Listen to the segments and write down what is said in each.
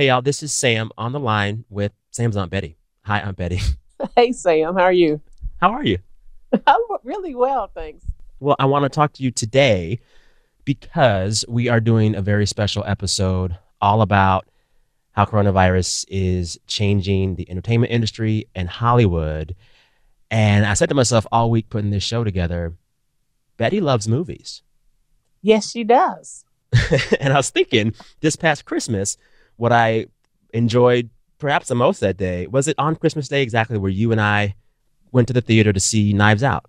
Hey, y'all, this is Sam on the line with Sam's Aunt Betty. Hi, Aunt Betty. Hey, Sam, how are you? How are you? I'm really well, thanks. Well, I want to talk to you today because we are doing a very special episode all about how coronavirus is changing the entertainment industry and Hollywood. And I said to myself all week putting this show together, Betty loves movies. Yes, she does. and I was thinking this past Christmas, what I enjoyed perhaps the most that day was it on Christmas Day exactly where you and I went to the theater to see Knives Out.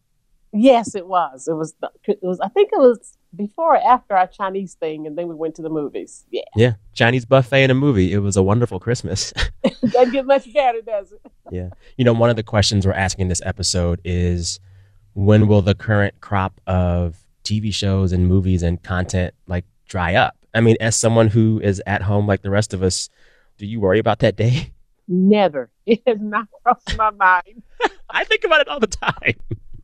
Yes, it was. It was. It was. I think it was before or after our Chinese thing, and then we went to the movies. Yeah, Yeah, Chinese buffet and a movie. It was a wonderful Christmas. doesn't get much better, does it? yeah. You know, one of the questions we're asking this episode is when will the current crop of TV shows and movies and content like dry up? I mean, as someone who is at home like the rest of us, do you worry about that day? Never. It has not crossed my mind. I think about it all the time.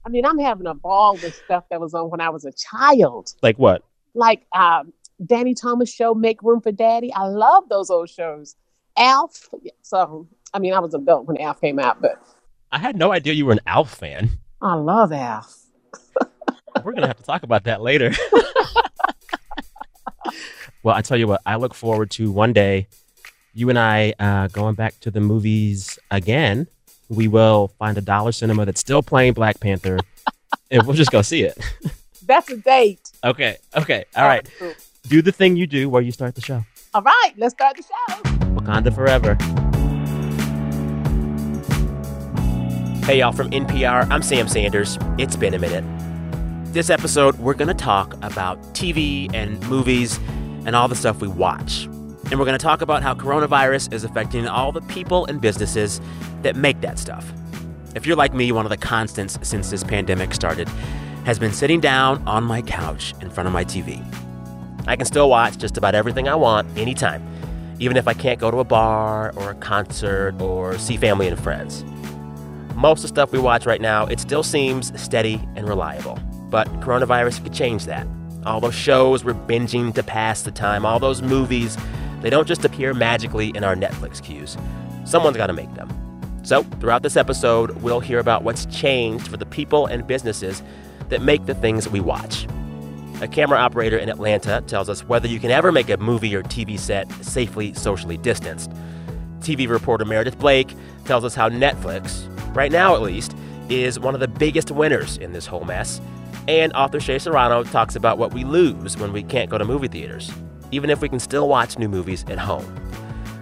I mean, I'm having a ball with stuff that was on when I was a child, Like what? like um, Danny Thomas show, Make Room for Daddy. I love those old shows. Alf. So, I mean, I was a adult when Alf came out, but I had no idea you were an Alf fan. I love Alf. We're gonna have to talk about that later. Well, I tell you what, I look forward to one day you and I uh, going back to the movies again. We will find a dollar cinema that's still playing Black Panther, and we'll just go see it. That's a date. Okay, okay, all right. cool. Do the thing you do where you start the show. All right, let's start the show. Wakanda forever. Hey, y'all, from NPR, I'm Sam Sanders. It's been a minute. This episode, we're going to talk about TV and movies and all the stuff we watch. And we're going to talk about how coronavirus is affecting all the people and businesses that make that stuff. If you're like me, one of the constants since this pandemic started has been sitting down on my couch in front of my TV. I can still watch just about everything I want anytime, even if I can't go to a bar or a concert or see family and friends. Most of the stuff we watch right now, it still seems steady and reliable. But coronavirus could change that. All those shows we're binging to pass the time, all those movies, they don't just appear magically in our Netflix queues. Someone's got to make them. So, throughout this episode, we'll hear about what's changed for the people and businesses that make the things we watch. A camera operator in Atlanta tells us whether you can ever make a movie or TV set safely socially distanced. TV reporter Meredith Blake tells us how Netflix, right now at least, is one of the biggest winners in this whole mess. And author Shea Serrano talks about what we lose when we can't go to movie theaters, even if we can still watch new movies at home.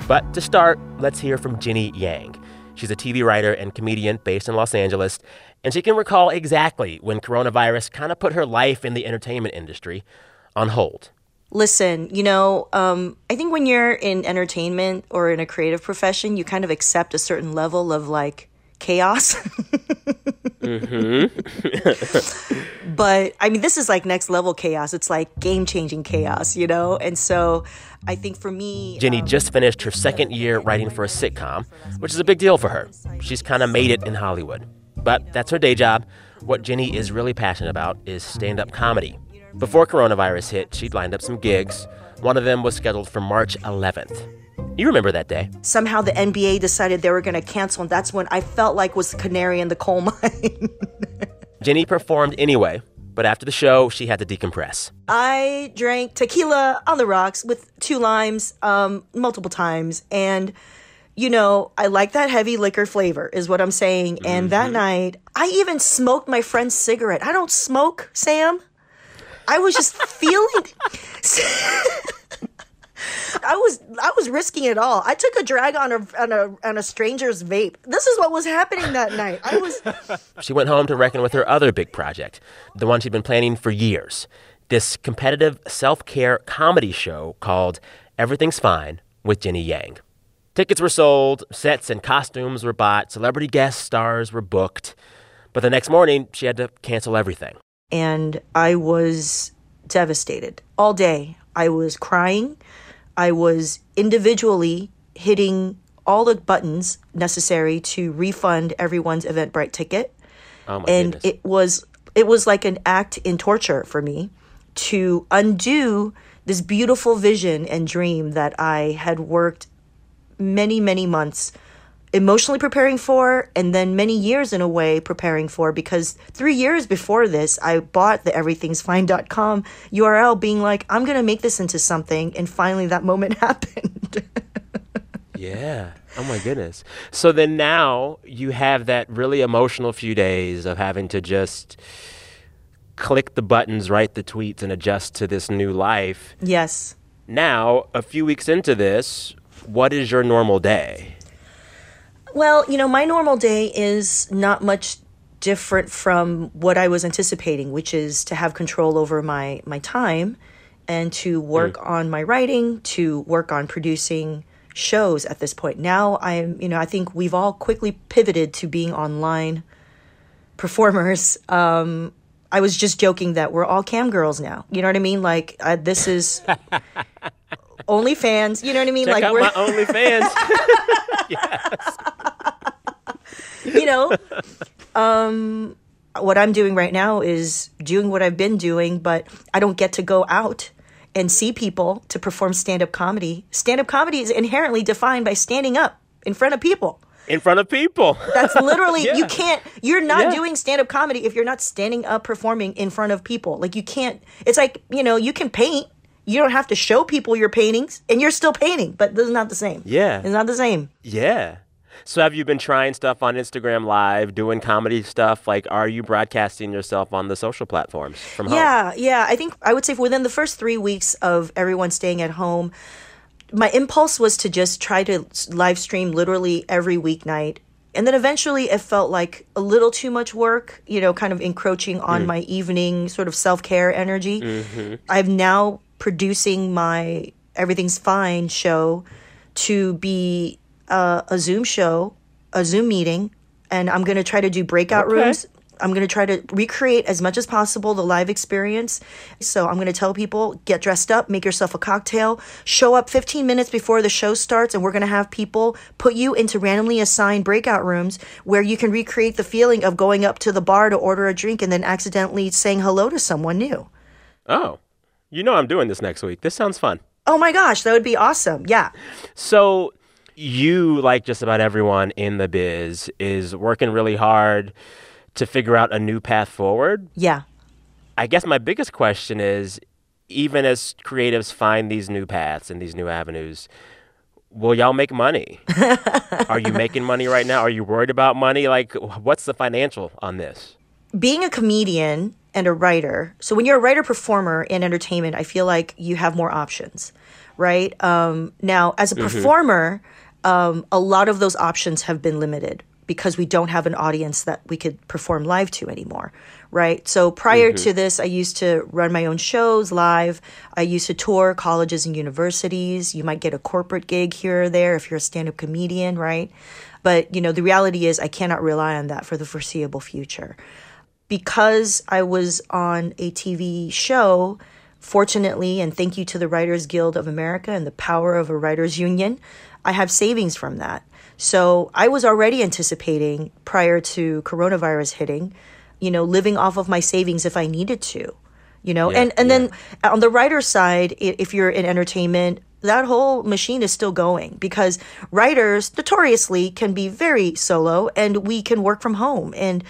But to start, let's hear from Jenny Yang. She's a TV writer and comedian based in Los Angeles, and she can recall exactly when coronavirus kind of put her life in the entertainment industry on hold. Listen, you know, um, I think when you're in entertainment or in a creative profession, you kind of accept a certain level of like chaos. but I mean, this is like next level chaos. It's like game changing chaos, you know? And so I think for me, Jenny um, just finished her second year writing for a sitcom, which is a big deal for her. She's kind of made it in Hollywood. But that's her day job. What Jenny is really passionate about is stand up comedy. Before coronavirus hit, she'd lined up some gigs. One of them was scheduled for March 11th. You remember that day. somehow the NBA decided they were going to cancel, and that's when I felt like was the canary in the coal mine. Jenny performed anyway, but after the show, she had to decompress. I drank tequila on the rocks with two limes um, multiple times. And, you know, I like that heavy liquor flavor, is what I'm saying. And that night, I even smoked my friend's cigarette. I don't smoke, Sam. I was just feeling. I was I was risking it all. I took a drag on a on a on a stranger's vape. This is what was happening that night. I was She went home to reckon with her other big project, the one she'd been planning for years this competitive self care comedy show called Everything's Fine with Jenny Yang. Tickets were sold, sets and costumes were bought, celebrity guest stars were booked. But the next morning, she had to cancel everything. and I was devastated all day. I was crying. I was individually hitting all the buttons necessary to refund everyone's Eventbrite ticket. Oh my and goodness. it was it was like an act in torture for me to undo this beautiful vision and dream that I had worked many, many months emotionally preparing for and then many years in a way preparing for because three years before this i bought the everythingsfine.com url being like i'm gonna make this into something and finally that moment happened. Yeah. Oh my goodness. So then now you have that really emotional few days of having to just click the buttons write the tweets and adjust to this new life. Yes. Now a few weeks into this what is your normal day well, you know, my normal day is not much different from what I was anticipating, which is to have control over my my time and to work mm. on my writing, to work on producing shows at this point. Now I'm, you know, I think we've all quickly pivoted to being online performers. Um, I was just joking that we're all cam girls now. You know what I mean? Like uh, this is OnlyFans. You know what I mean? Check like out we're my OnlyFans. yes. you know, um, what I'm doing right now is doing what I've been doing, but I don't get to go out and see people to perform stand up comedy. Stand up comedy is inherently defined by standing up in front of people. In front of people. That's literally, yeah. you can't, you're not yeah. doing stand up comedy if you're not standing up performing in front of people. Like, you can't, it's like, you know, you can paint. You don't have to show people your paintings and you're still painting, but this is not the same. Yeah. It's not the same. Yeah. So have you been trying stuff on Instagram Live, doing comedy stuff? Like, are you broadcasting yourself on the social platforms from home? Yeah, yeah. I think I would say within the first three weeks of everyone staying at home, my impulse was to just try to live stream literally every weeknight. And then eventually it felt like a little too much work, you know, kind of encroaching on mm. my evening sort of self care energy. Mm-hmm. I've now producing my Everything's Fine show to be uh, a Zoom show, a Zoom meeting, and I'm going to try to do breakout okay. rooms. I'm going to try to recreate as much as possible the live experience. So I'm going to tell people get dressed up, make yourself a cocktail, show up 15 minutes before the show starts, and we're going to have people put you into randomly assigned breakout rooms where you can recreate the feeling of going up to the bar to order a drink and then accidentally saying hello to someone new. Oh, you know I'm doing this next week. This sounds fun. Oh my gosh, that would be awesome. Yeah. So you, like just about everyone in the biz, is working really hard to figure out a new path forward. Yeah. I guess my biggest question is even as creatives find these new paths and these new avenues, will y'all make money? Are you making money right now? Are you worried about money? Like, what's the financial on this? Being a comedian and a writer, so when you're a writer performer in entertainment, I feel like you have more options, right? Um, now, as a mm-hmm. performer, um, a lot of those options have been limited because we don't have an audience that we could perform live to anymore, right? So prior mm-hmm. to this, I used to run my own shows live. I used to tour colleges and universities. You might get a corporate gig here or there if you're a stand up comedian, right? But, you know, the reality is I cannot rely on that for the foreseeable future. Because I was on a TV show, fortunately, and thank you to the Writers Guild of America and the power of a writers union, I have savings from that. So I was already anticipating prior to coronavirus hitting, you know, living off of my savings if I needed to, you know, yeah, and, and yeah. then on the writer side, if you're in entertainment, that whole machine is still going because writers notoriously can be very solo and we can work from home. And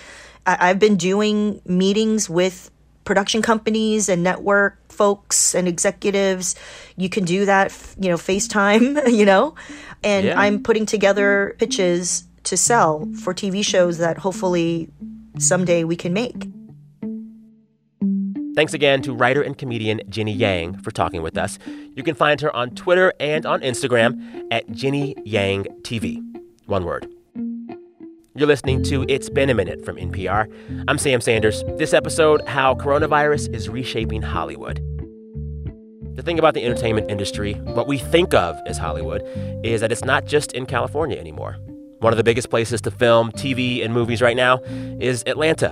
I've been doing meetings with production companies and network folks and executives. You can do that, you know, FaceTime, you know, and yeah. I'm putting together pitches to sell for TV shows that hopefully someday we can make. Thanks again to writer and comedian Jenny Yang for talking with us. You can find her on Twitter and on Instagram at Jenny Yang TV. One word. You're listening to It's Been a Minute from NPR. I'm Sam Sanders. This episode, How Coronavirus is Reshaping Hollywood. The thing about the entertainment industry, what we think of as Hollywood, is that it's not just in California anymore. One of the biggest places to film TV and movies right now is Atlanta.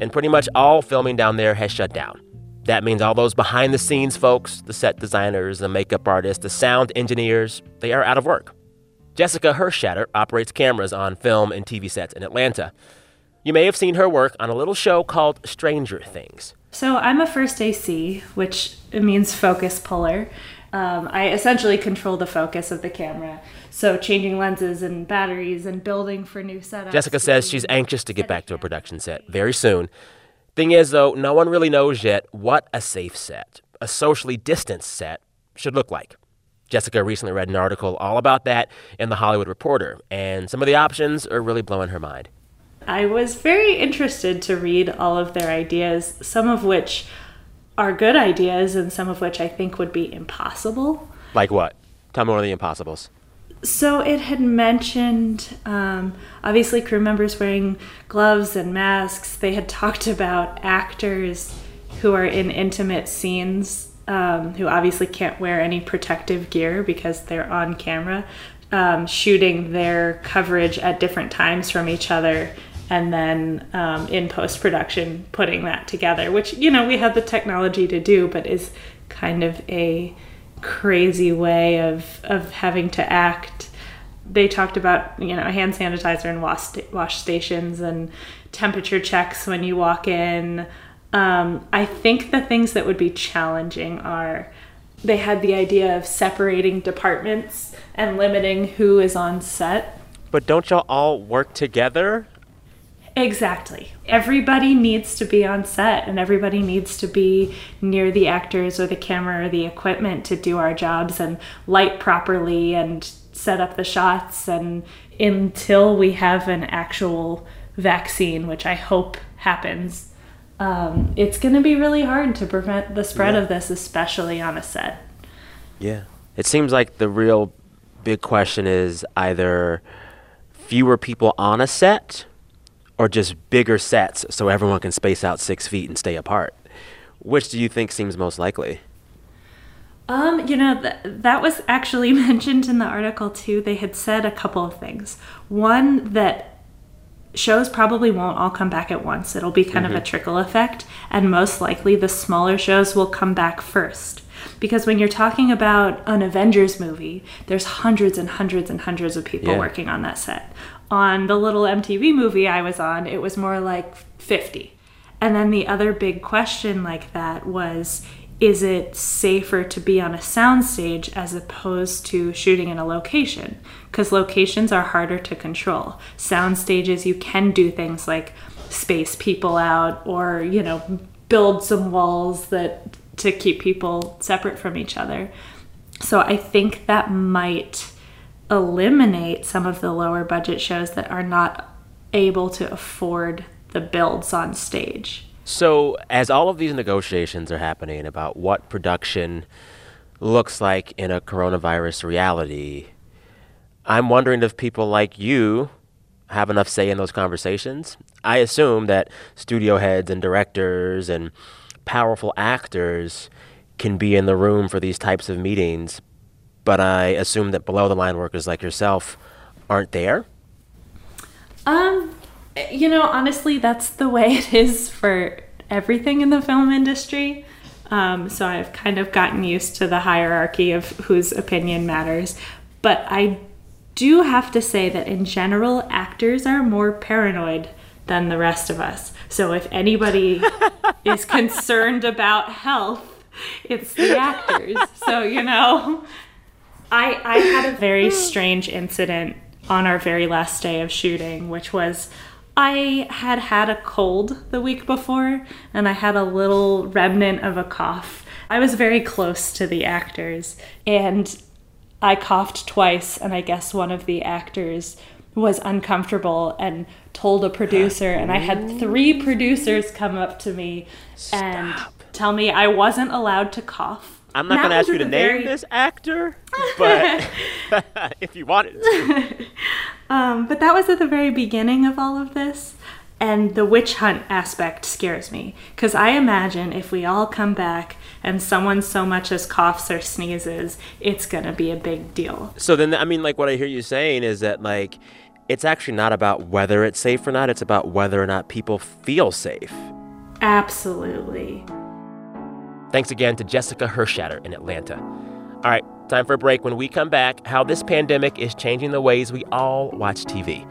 And pretty much all filming down there has shut down. That means all those behind the scenes folks, the set designers, the makeup artists, the sound engineers, they are out of work. Jessica Hershatter operates cameras on film and TV sets in Atlanta. You may have seen her work on a little show called Stranger Things. So, I'm a first AC, which means focus puller. Um, I essentially control the focus of the camera. So changing lenses and batteries and building for new setups. Jessica says she's anxious to get back to a production set very soon. Thing is, though, no one really knows yet what a safe set, a socially distanced set, should look like. Jessica recently read an article all about that in The Hollywood Reporter, and some of the options are really blowing her mind. I was very interested to read all of their ideas, some of which are good ideas and some of which I think would be impossible. Like what? Tell me one of the impossibles. So it had mentioned, um, obviously, crew members wearing gloves and masks. They had talked about actors who are in intimate scenes um, who obviously can't wear any protective gear because they're on camera, um, shooting their coverage at different times from each other and then um, in post production putting that together, which, you know, we have the technology to do, but is kind of a crazy way of, of having to act. They talked about, you know, hand sanitizer and wash, wash stations and temperature checks when you walk in. Um, I think the things that would be challenging are they had the idea of separating departments and limiting who is on set. But don't y'all all work together? Exactly. Everybody needs to be on set and everybody needs to be near the actors or the camera or the equipment to do our jobs and light properly and set up the shots and until we have an actual vaccine, which I hope happens, um, it's going to be really hard to prevent the spread yeah. of this, especially on a set. Yeah. It seems like the real big question is either fewer people on a set or just bigger sets so everyone can space out six feet and stay apart? Which do you think seems most likely? Um, you know, th- that was actually mentioned in the article too. They had said a couple of things. One, that shows probably won't all come back at once. It'll be kind mm-hmm. of a mm-hmm. trickle effect, and most likely the smaller shows will come back first. Because when you're talking about an Avengers movie, there's hundreds and hundreds and hundreds of people yeah. working on that set on the little MTV movie I was on, it was more like 50. And then the other big question like that was is it safer to be on a soundstage as opposed to shooting in a location? Because locations are harder to control. Sound stages, you can do things like space people out or, you know, build some walls that to keep people separate from each other. So I think that might eliminate some of the lower budget shows that are not able to afford the builds on stage. So, as all of these negotiations are happening about what production looks like in a coronavirus reality, I'm wondering if people like you have enough say in those conversations. I assume that studio heads and directors and powerful actors can be in the room for these types of meetings, but I assume that below the line workers like yourself aren't there. Um, you know, honestly, that's the way it is for everything in the film industry. Um, so I've kind of gotten used to the hierarchy of whose opinion matters. But I do have to say that in general, actors are more paranoid than the rest of us. So if anybody is concerned about health, it's the actors. So, you know, I I had a very strange incident on our very last day of shooting, which was I had had a cold the week before and I had a little remnant of a cough. I was very close to the actors and I coughed twice and I guess one of the actors was uncomfortable and told a producer and I had three producers come up to me Stop. and tell me I wasn't allowed to cough I'm not going to ask you to name very... this actor, but if you wanted to. Um, but that was at the very beginning of all of this. And the witch hunt aspect scares me because I imagine if we all come back and someone so much as coughs or sneezes, it's going to be a big deal. So then, I mean, like what I hear you saying is that, like, it's actually not about whether it's safe or not, it's about whether or not people feel safe. Absolutely. Thanks again to Jessica Hershatter in Atlanta. All right, time for a break. When we come back, how this pandemic is changing the ways we all watch TV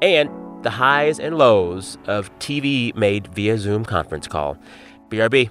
and the highs and lows of TV made via Zoom conference call. BRB.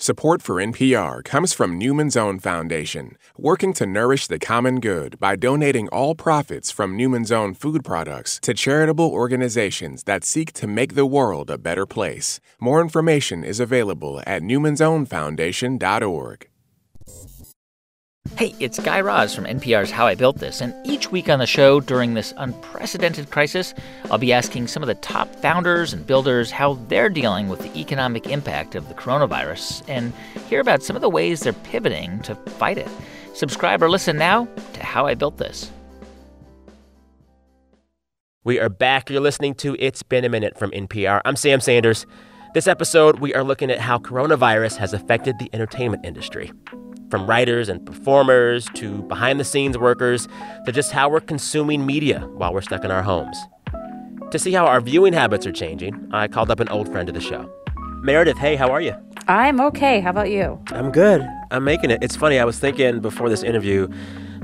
Support for NPR comes from Newman's Own Foundation, working to nourish the common good by donating all profits from Newman's Own food products to charitable organizations that seek to make the world a better place. More information is available at newmansownfoundation.org. Hey, it's Guy Raz from NPR's How I Built This, and each week on the show during this unprecedented crisis, I'll be asking some of the top founders and builders how they're dealing with the economic impact of the coronavirus and hear about some of the ways they're pivoting to fight it. Subscribe or listen now to How I Built This. We are back. You're listening to It's Been a Minute from NPR. I'm Sam Sanders. This episode, we are looking at how coronavirus has affected the entertainment industry. From writers and performers to behind the scenes workers to just how we're consuming media while we're stuck in our homes. To see how our viewing habits are changing, I called up an old friend of the show. Meredith, hey, how are you? I'm okay. How about you? I'm good. I'm making it. It's funny, I was thinking before this interview,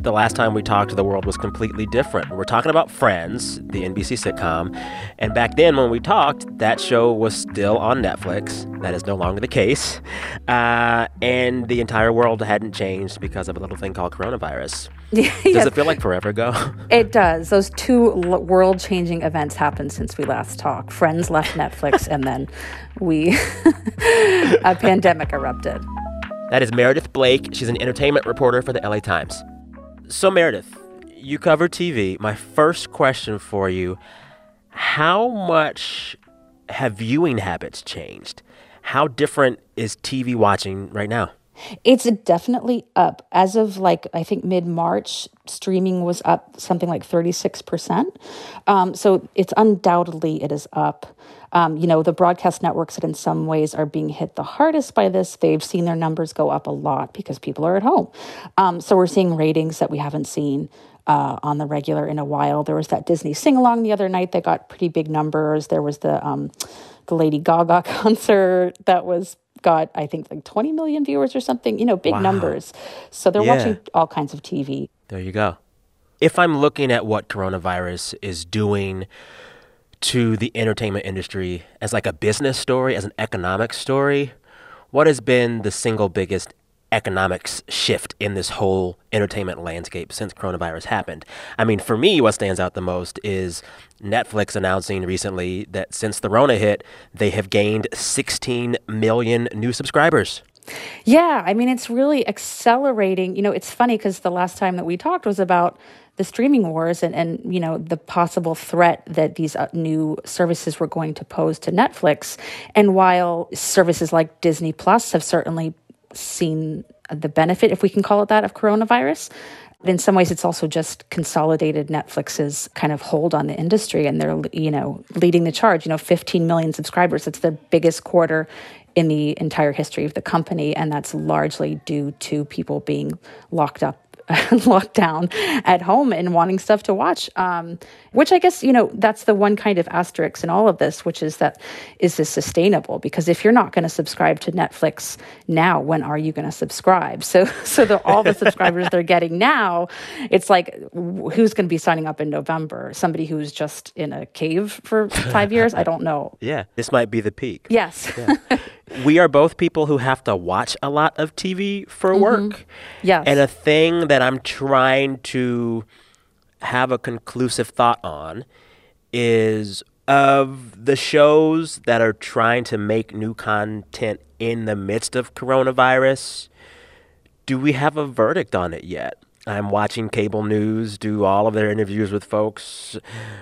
the last time we talked, the world was completely different. We're talking about Friends, the NBC sitcom. And back then, when we talked, that show was still on Netflix. That is no longer the case. Uh, and the entire world hadn't changed because of a little thing called coronavirus. Does it feel like forever ago? It does. Those two world changing events happened since we last talked. Friends left Netflix, and then we, a pandemic erupted. That is Meredith Blake. She's an entertainment reporter for the LA Times. So, Meredith, you cover TV. My first question for you How much have viewing habits changed? How different is TV watching right now? It's definitely up. As of like, I think mid March, streaming was up something like 36%. Um, so it's undoubtedly, it is up. Um, you know, the broadcast networks that in some ways are being hit the hardest by this, they've seen their numbers go up a lot because people are at home. Um, so we're seeing ratings that we haven't seen uh, on the regular in a while. There was that Disney sing along the other night that got pretty big numbers. There was the um, the Lady Gaga concert that was got I think like 20 million viewers or something. You know, big wow. numbers. So they're yeah. watching all kinds of TV. There you go. If I'm looking at what coronavirus is doing to the entertainment industry as like a business story, as an economic story, what has been the single biggest economics shift in this whole entertainment landscape since coronavirus happened? I mean, for me, what stands out the most is Netflix announcing recently that since the Rona hit, they have gained 16 million new subscribers. Yeah, I mean, it's really accelerating. You know, it's funny because the last time that we talked was about the streaming wars and, and you know the possible threat that these uh, new services were going to pose to Netflix. And while services like Disney Plus have certainly seen the benefit, if we can call it that, of coronavirus, But in some ways it's also just consolidated Netflix's kind of hold on the industry and they're you know leading the charge. You know 15 million subscribers it's the biggest quarter in the entire history of the company and that's largely due to people being locked up locked down at home and wanting stuff to watch. Um, which I guess, you know, that's the one kind of asterisk in all of this, which is that is this sustainable? Because if you're not going to subscribe to Netflix now, when are you going to subscribe? So, so the, all the subscribers they're getting now, it's like, who's going to be signing up in November? Somebody who's just in a cave for five years? I don't know. Yeah, this might be the peak. Yes. Yeah. We are both people who have to watch a lot of TV for mm-hmm. work. Yes. And a thing that I'm trying to have a conclusive thought on is of the shows that are trying to make new content in the midst of coronavirus, do we have a verdict on it yet? I'm watching cable news do all of their interviews with folks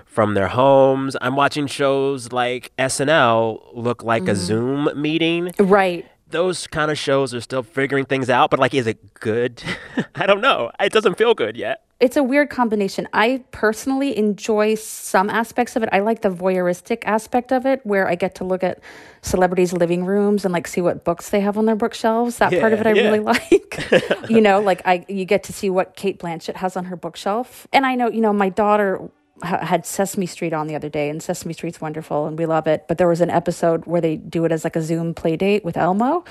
from their homes. I'm watching shows like SNL look like mm. a Zoom meeting. Right. Those kind of shows are still figuring things out, but like, is it good? I don't know. It doesn't feel good yet. It's a weird combination. I personally enjoy some aspects of it. I like the voyeuristic aspect of it, where I get to look at celebrities' living rooms and like see what books they have on their bookshelves. That part of it I Yeah, really like. you know, like I you get to see what Cate Blanchett has on her bookshelf. And I know, you know, my daughter had Sesame Street on the other day, and Sesame Street's wonderful, and we love it. But there was an episode where they do it as like a Zoom play date with Elmo,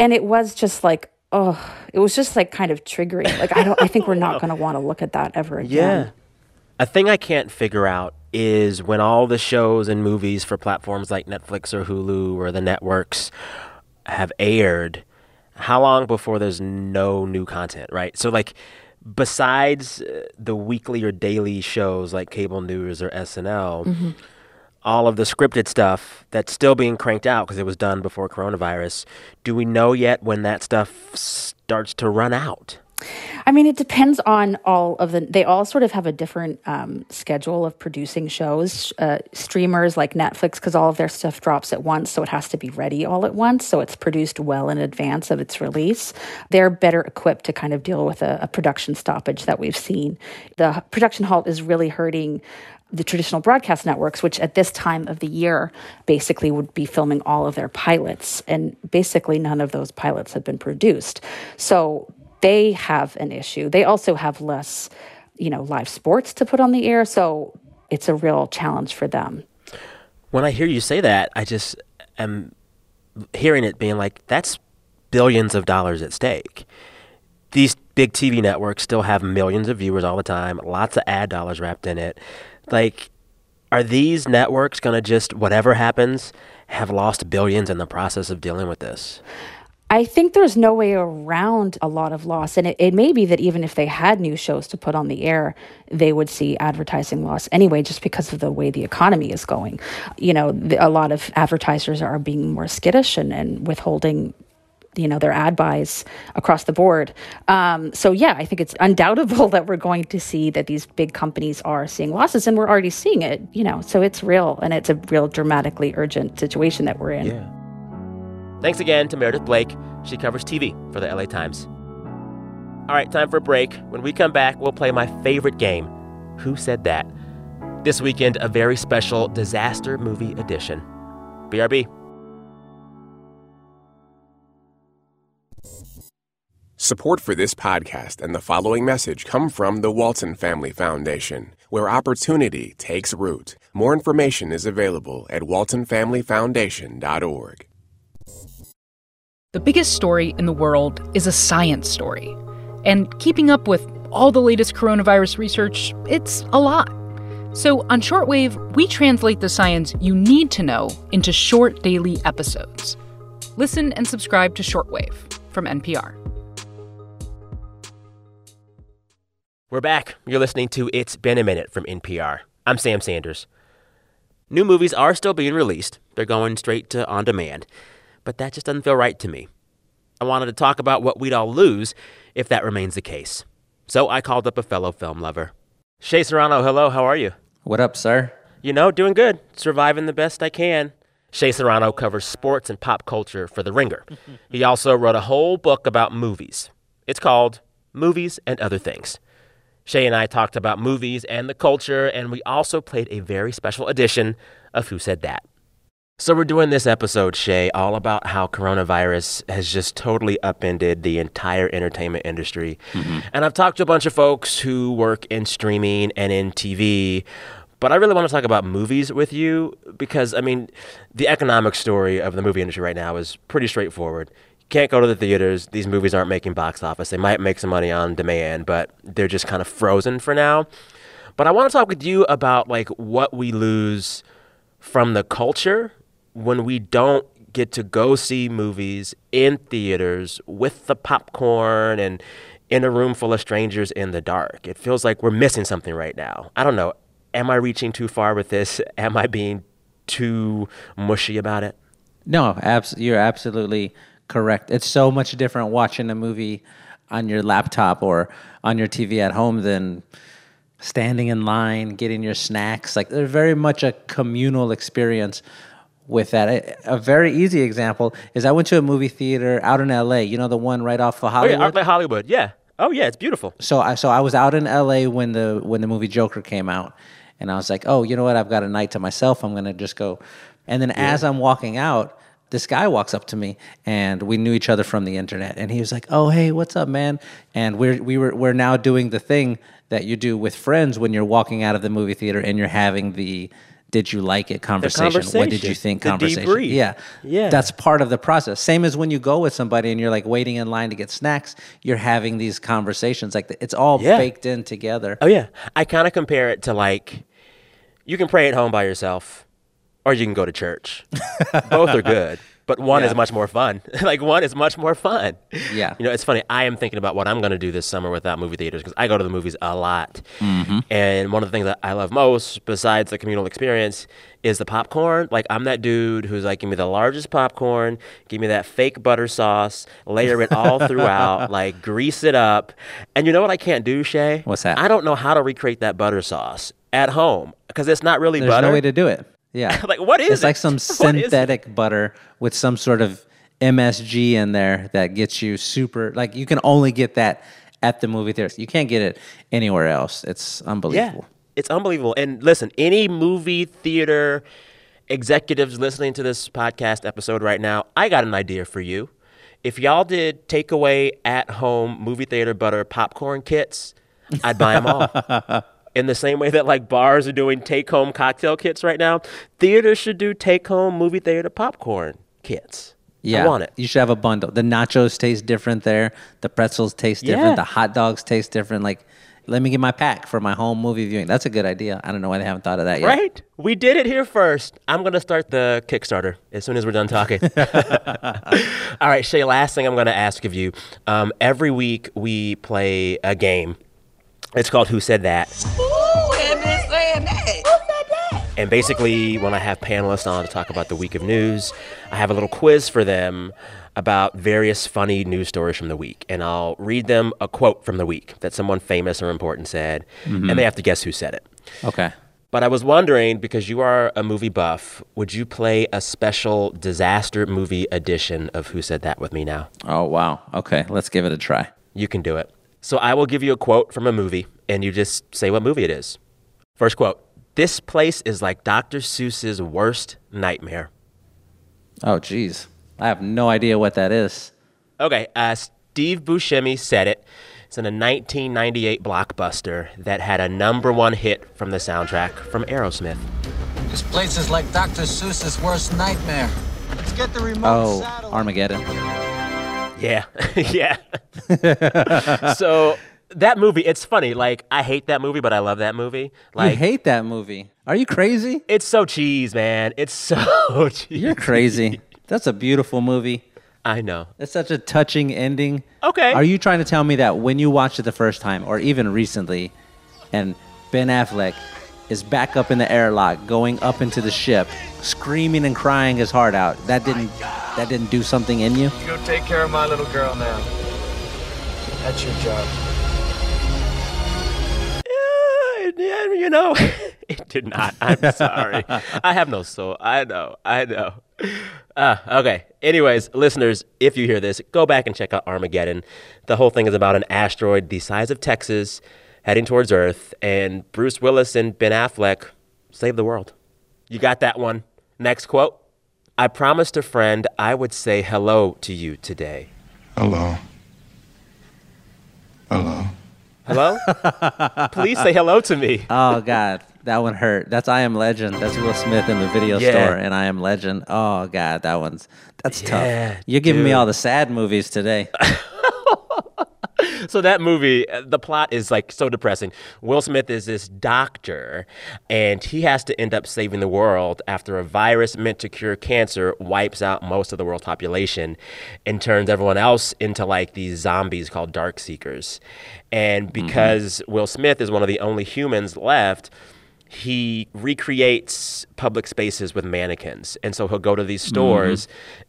and it was just like, oh, it was just like kind of triggering. Like I don't, I think we're not going to want to look at that ever again. Yeah. A thing I can't figure out is when all the shows and movies for platforms like Netflix or Hulu or the networks have aired, how long before there's no new content, right? So, like, besides uh, the weekly or daily shows like cable news or SNL, all of the scripted stuff that's still being cranked out because it was done before coronavirus, do we know yet when that stuff starts to run out? I mean, it depends on all of the. They all sort of have a different um, schedule of producing shows. Uh, streamers like Netflix, because all of their stuff drops at once, so it has to be ready all at once. So it's produced well in advance of its release. They're better equipped to kind of deal with a, a production stoppage that we've seen. The production halt is really hurting the traditional broadcast networks, which at this time of the year basically would be filming all of their pilots, and basically none of those pilots have been produced. So they have an issue. They also have less, you know, live sports to put on the air, so it's a real challenge for them. when I hear you say that, I just am hearing it being like, that's billions of dollars at stake. These big TV networks still have millions of viewers all the time, lots of ad dollars wrapped in it. Like, are these networks going to just, whatever happens, have lost billions in the process of dealing with this? I think there's no way around a lot of loss. And it, it may be that even if they had new shows to put on the air, they would see advertising loss anyway, just because of the way the economy is going. You know, the, a lot of advertisers are being more skittish and, and withholding you know their ad buys across the board um, so yeah i think it's undoubtable that we're going to see that these big companies are seeing losses and we're already seeing it you know so it's real and it's a real dramatically urgent situation that we're in Yeah. Thanks again to Meredith Blake. She covers TV for the LA Times. All right, time for a break. When we come back, we'll play my favorite game Who Said That? This weekend, a very special disaster movie edition. BRB. Support for this podcast and the following message come from the Walton Family Foundation, where opportunity takes root. More information is available at waltonfamilyfoundation.org. The biggest story in the world is a science story. And keeping up with all the latest coronavirus research, it's a lot. So on Shortwave, we translate the science you need to know into short daily episodes. Listen and subscribe to Shortwave from NPR. We're back. You're listening to It's Been a Minute from NPR. I'm Sam Sanders. New movies are still being released, they're going straight to on demand, but that just doesn't feel right to me. I wanted to talk about what we'd all lose if that remains the case. So I called up a fellow film lover. Shea Serrano, hello, how are you? What up, sir? You know, doing good, surviving the best I can. Shea Serrano covers sports and pop culture for The Ringer. he also wrote a whole book about movies. It's called Movies and Other Things. Shea and I talked about movies and the culture, and we also played a very special edition of Who Said That. So, we're doing this episode, Shea, all about how coronavirus has just totally upended the entire entertainment industry. Mm-hmm. And I've talked to a bunch of folks who work in streaming and in TV, but I really want to talk about movies with you because, I mean, the economic story of the movie industry right now is pretty straightforward. Can't go to the theaters. These movies aren't making box office. They might make some money on demand, but they're just kind of frozen for now. But I want to talk with you about like what we lose from the culture when we don't get to go see movies in theaters with the popcorn and in a room full of strangers in the dark. It feels like we're missing something right now. I don't know. Am I reaching too far with this? Am I being too mushy about it? No, abs- you're absolutely correct. It's so much different watching a movie on your laptop or on your TV at home than standing in line, getting your snacks. Like, they're very much a communal experience with that. A, very easy example is I went to a movie theater out in LA, you know, the one right off of Oh, Hollywood. yeah, Arclight Hollywood. Yeah. Oh yeah, it's beautiful. So I so I was out in L.A. when the when the movie Joker came out, and I was like, oh, you know what? I've got a night to myself. I'm gonna just go. And then as I'm walking out, this guy walks up to me, and we knew each other from the internet, and he was like, oh, hey, what's up, man? And we're we were we're now doing the thing that you do with friends when you're walking out of the movie theater and you're having the did you like it conversation. What did you think The conversation? debrief. Yeah. Yeah. That's part of the process. Same as when you go with somebody and you're like waiting in line to get snacks, you're having these conversations. Like it's all Yeah. baked in together. Oh yeah, I kind of compare it to like you can pray at home by yourself, or you can go to church. Both are good, but one Yeah. is much more fun. like one is much more fun. Yeah. You know, it's funny. I am thinking about what I'm going to do this summer without movie theaters because I go to the movies a lot. Mm-hmm. And one of the things that I love most, besides the communal experience, is the popcorn. Like, I'm that dude who's like, give me the largest popcorn, give me that fake butter sauce, layer it all throughout, like, grease it up. And you know what I can't do, Shea? What's that? I don't know how to recreate that butter sauce at home because it's not really There's butter. no way to do it. Yeah. Like, what is it? It's like some it? synthetic butter with some sort of MSG in there that gets you super like you can only get that at the movie theaters. You can't get it anywhere else. It's unbelievable. Yeah, unbelievable. it's unbelievable. And listen, any movie theater executives listening to this podcast episode right now, I got an idea for you. If y'all did takeaway at home movie theater butter popcorn kits, I'd buy them all. In the same way that like bars are doing take home cocktail kits right now, theaters should do take home movie theater popcorn kits. Yeah. I want it. You should have a bundle. The nachos taste different there. The pretzels taste different. Yeah. The hot dogs taste different. Like, let me get my pack for my home movie viewing. That's a good idea. I don't know why they haven't thought of that yet. Right? We did it here first. I'm going to start the Kickstarter as soon as we're done talking. All right, Shea, last thing I'm going to ask of you. Um, every week we play a game. It's called Who Said That? And basically, when I have panelists on to talk about the week of news, I have a little quiz for them about various funny news stories from the week. And I'll read them a quote from the week that someone famous or important said, and mm-hmm. they have to guess who said it. Okay. But I was wondering because you are a movie buff, would you play a special disaster movie edition of Who Said That with me now? Oh, wow. Okay. Let's give it a try. You can do it. So I will give you a quote from a movie, and you just say what movie it is. First quote This place is like Dr. Seuss's worst nightmare. Oh, geez. I have no idea what that is. Okay, uh, Steve Buscemi said it. It's in a 1998 blockbuster that had a number one hit from the soundtrack from Aerosmith. This place is like Dr. Seuss's worst nightmare. Let's get the remote Oh, saddle. Armageddon. Yeah, yeah. so that movie, it's funny. Like I hate that movie, but I love that movie. you Like hate that movie. Are you crazy? it's so cheese, man. It's so cheese. You're crazy. That's a beautiful movie. I know. It's such a touching ending. Okay. Are you trying to tell me that when you watched it the first time, or even recently, and Ben Affleck is back up in the airlock, going up into the ship, screaming and crying his heart out, that didn't that didn't do something in you? Go take care of my little girl now. That's your job. Yeah, yeah, you know, it did not. I'm sorry. I have no soul. I know. I know. Uh, okay. Anyways, listeners, if you hear this, go back and check out Armageddon. The whole thing is about an asteroid the size of Texas heading towards Earth, and Bruce Willis and Ben Affleck save the world. You got that one. Next quote. I promised a friend I would say hello to you today. Hello. Hello. Hello? Please say hello to me. Oh God, that one hurt. That's I Am Legend. That's Will Smith in the video Yeah. store, and I Am Legend. Oh God, that one's that's Yeah, tough. You're giving me all the sad movies today. So that movie, uh, the plot is like so depressing. Will Smith is this doctor, and he has to end up saving the world after a virus meant to cure cancer wipes out most of the world's population and turns everyone else into like these zombies called dark seekers. And because Will Smith is one of the only humans left, he recreates public spaces with mannequins. And so he'll go to these stores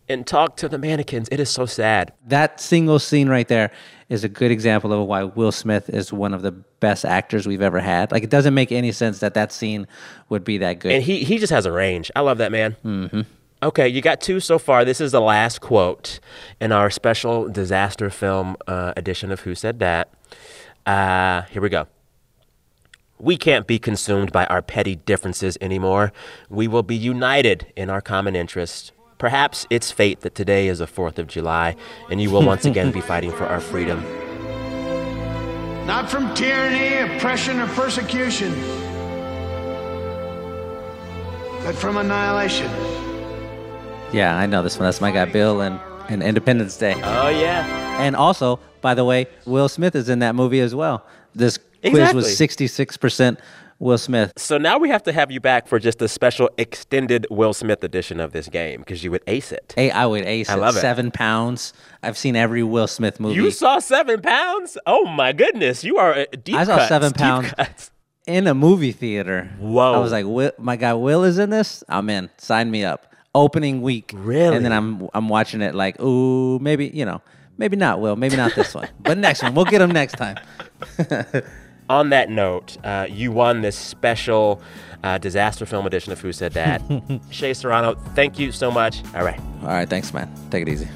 and talk to the mannequins. It is so sad. That single scene right there is a good example of why Will Smith is one of the best actors we've ever had. Like it doesn't make any sense that that scene would be that good. And he he just has a range. I love that man. Mm-hmm. Okay, you got two so far. This is the last quote in our special disaster film uh, edition of Who Said That. Uh, here we go. We can't be consumed by our petty differences anymore. We will be united in our common interest. Perhaps it's fate that today is the 4th of July, and you will once again be fighting for our freedom. Not from tyranny, oppression, or persecution, but from annihilation. Yeah, I know this one. That's my guy Bill and, and Independence Day. Oh, yeah. And also, by the way, Will Smith is in that movie as well. This quiz Exactly. was 66% Will Smith. So now we have to have you back for just a special extended Will Smith edition of this game because you would ace it. Hey, I would ace I it. love it. Seven pounds. I've seen every Will Smith movie. You saw seven pounds? Oh my goodness, you are deep. I saw cuts, seven pounds cuts. in a movie theater. Whoa. I was like, Will, my guy Will is in this? I'm in. Sign me up. Opening week. Really? And then I'm I'm watching it like, ooh, maybe, you know, maybe not Will, maybe not this one. But next one. We'll get him next time. On that note, uh, you won this special uh, disaster film edition of Who Said That. Shea Serrano, thank you so much. All right. All right, thanks, man. Take it easy.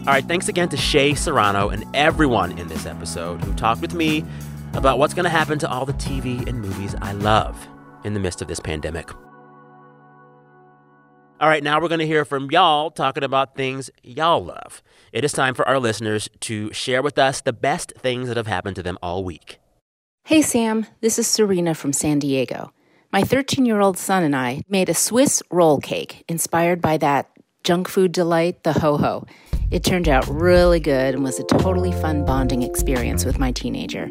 All right, thanks again to Shea Serrano and everyone in this episode who talked with me about what's going to happen to all the TV and movies I love in the midst of this pandemic. All right, now we're going to hear from y'all talking about things y'all love. It is time for our listeners to share with us the best things that have happened to them all week. Hey, Sam. This is Serena from San Diego. My 13 year old son and I made a Swiss roll cake inspired by that junk food delight, the ho ho. It turned out really good and was a totally fun bonding experience with my teenager.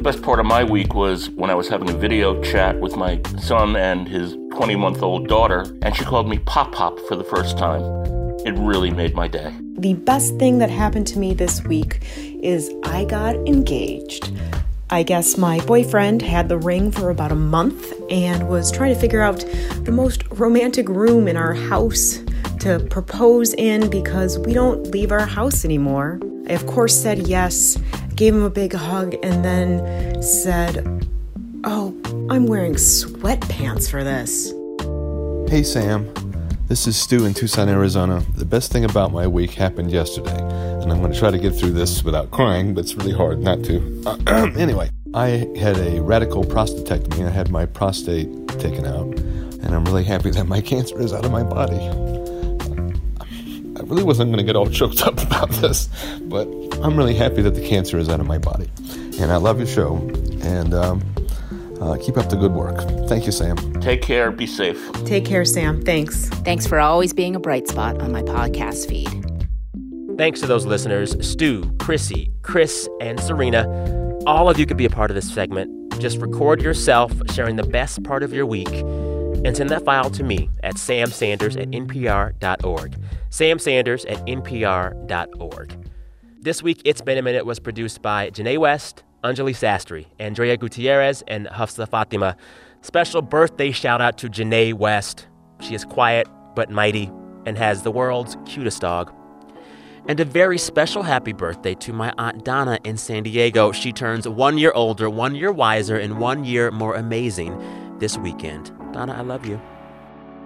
The best part of my week was when I was having a video chat with my son and his 20 month old daughter, and she called me Pop Pop for the first time. It really made my day. The best thing that happened to me this week is I got engaged. I guess my boyfriend had the ring for about a month and was trying to figure out the most romantic room in our house to propose in because we don't leave our house anymore. I, of course, said yes, gave him a big hug, and then said, Oh, I'm wearing sweatpants for this. Hey Sam, this is Stu in Tucson, Arizona. The best thing about my week happened yesterday, and I'm going to try to get through this without crying, but it's really hard not to. Uh, anyway, I had a radical prostatectomy. I had my prostate taken out, and I'm really happy that my cancer is out of my body. I really wasn't going to get all choked up about this, but I'm really happy that the cancer is out of my body. And I love your show, and um, uh, keep up the good work. Thank you, Sam. Take care, be safe. Take care, Sam. Thanks. Thanks for always being a bright spot on my podcast feed. Thanks to those listeners Stu, Chrissy, Chris, and Serena. All of you could be a part of this segment. Just record yourself sharing the best part of your week and send that file to me at samsanders at npr.org. samsanders at npr.org. This week, It's Been a Minute was produced by Janae West, Anjali Sastry, Andrea Gutierrez, and Hafsa Fatima. Special birthday shout out to Janae West. She is quiet but mighty and has the world's cutest dog. And a very special happy birthday to my Aunt Donna in San Diego. She turns one year older, one year wiser, and one year more amazing this weekend. Donna, I love you.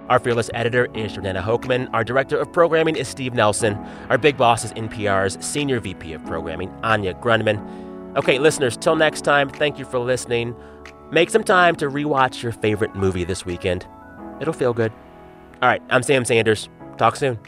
Our fearless editor is Jordana Hochman. Our director of programming is Steve Nelson. Our big boss is NPR's senior VP of programming, Anya Grundmann. Okay, listeners, till next time, thank you for listening. Make some time to rewatch your favorite movie this weekend. It'll feel good. All right, I'm Sam Sanders. Talk soon.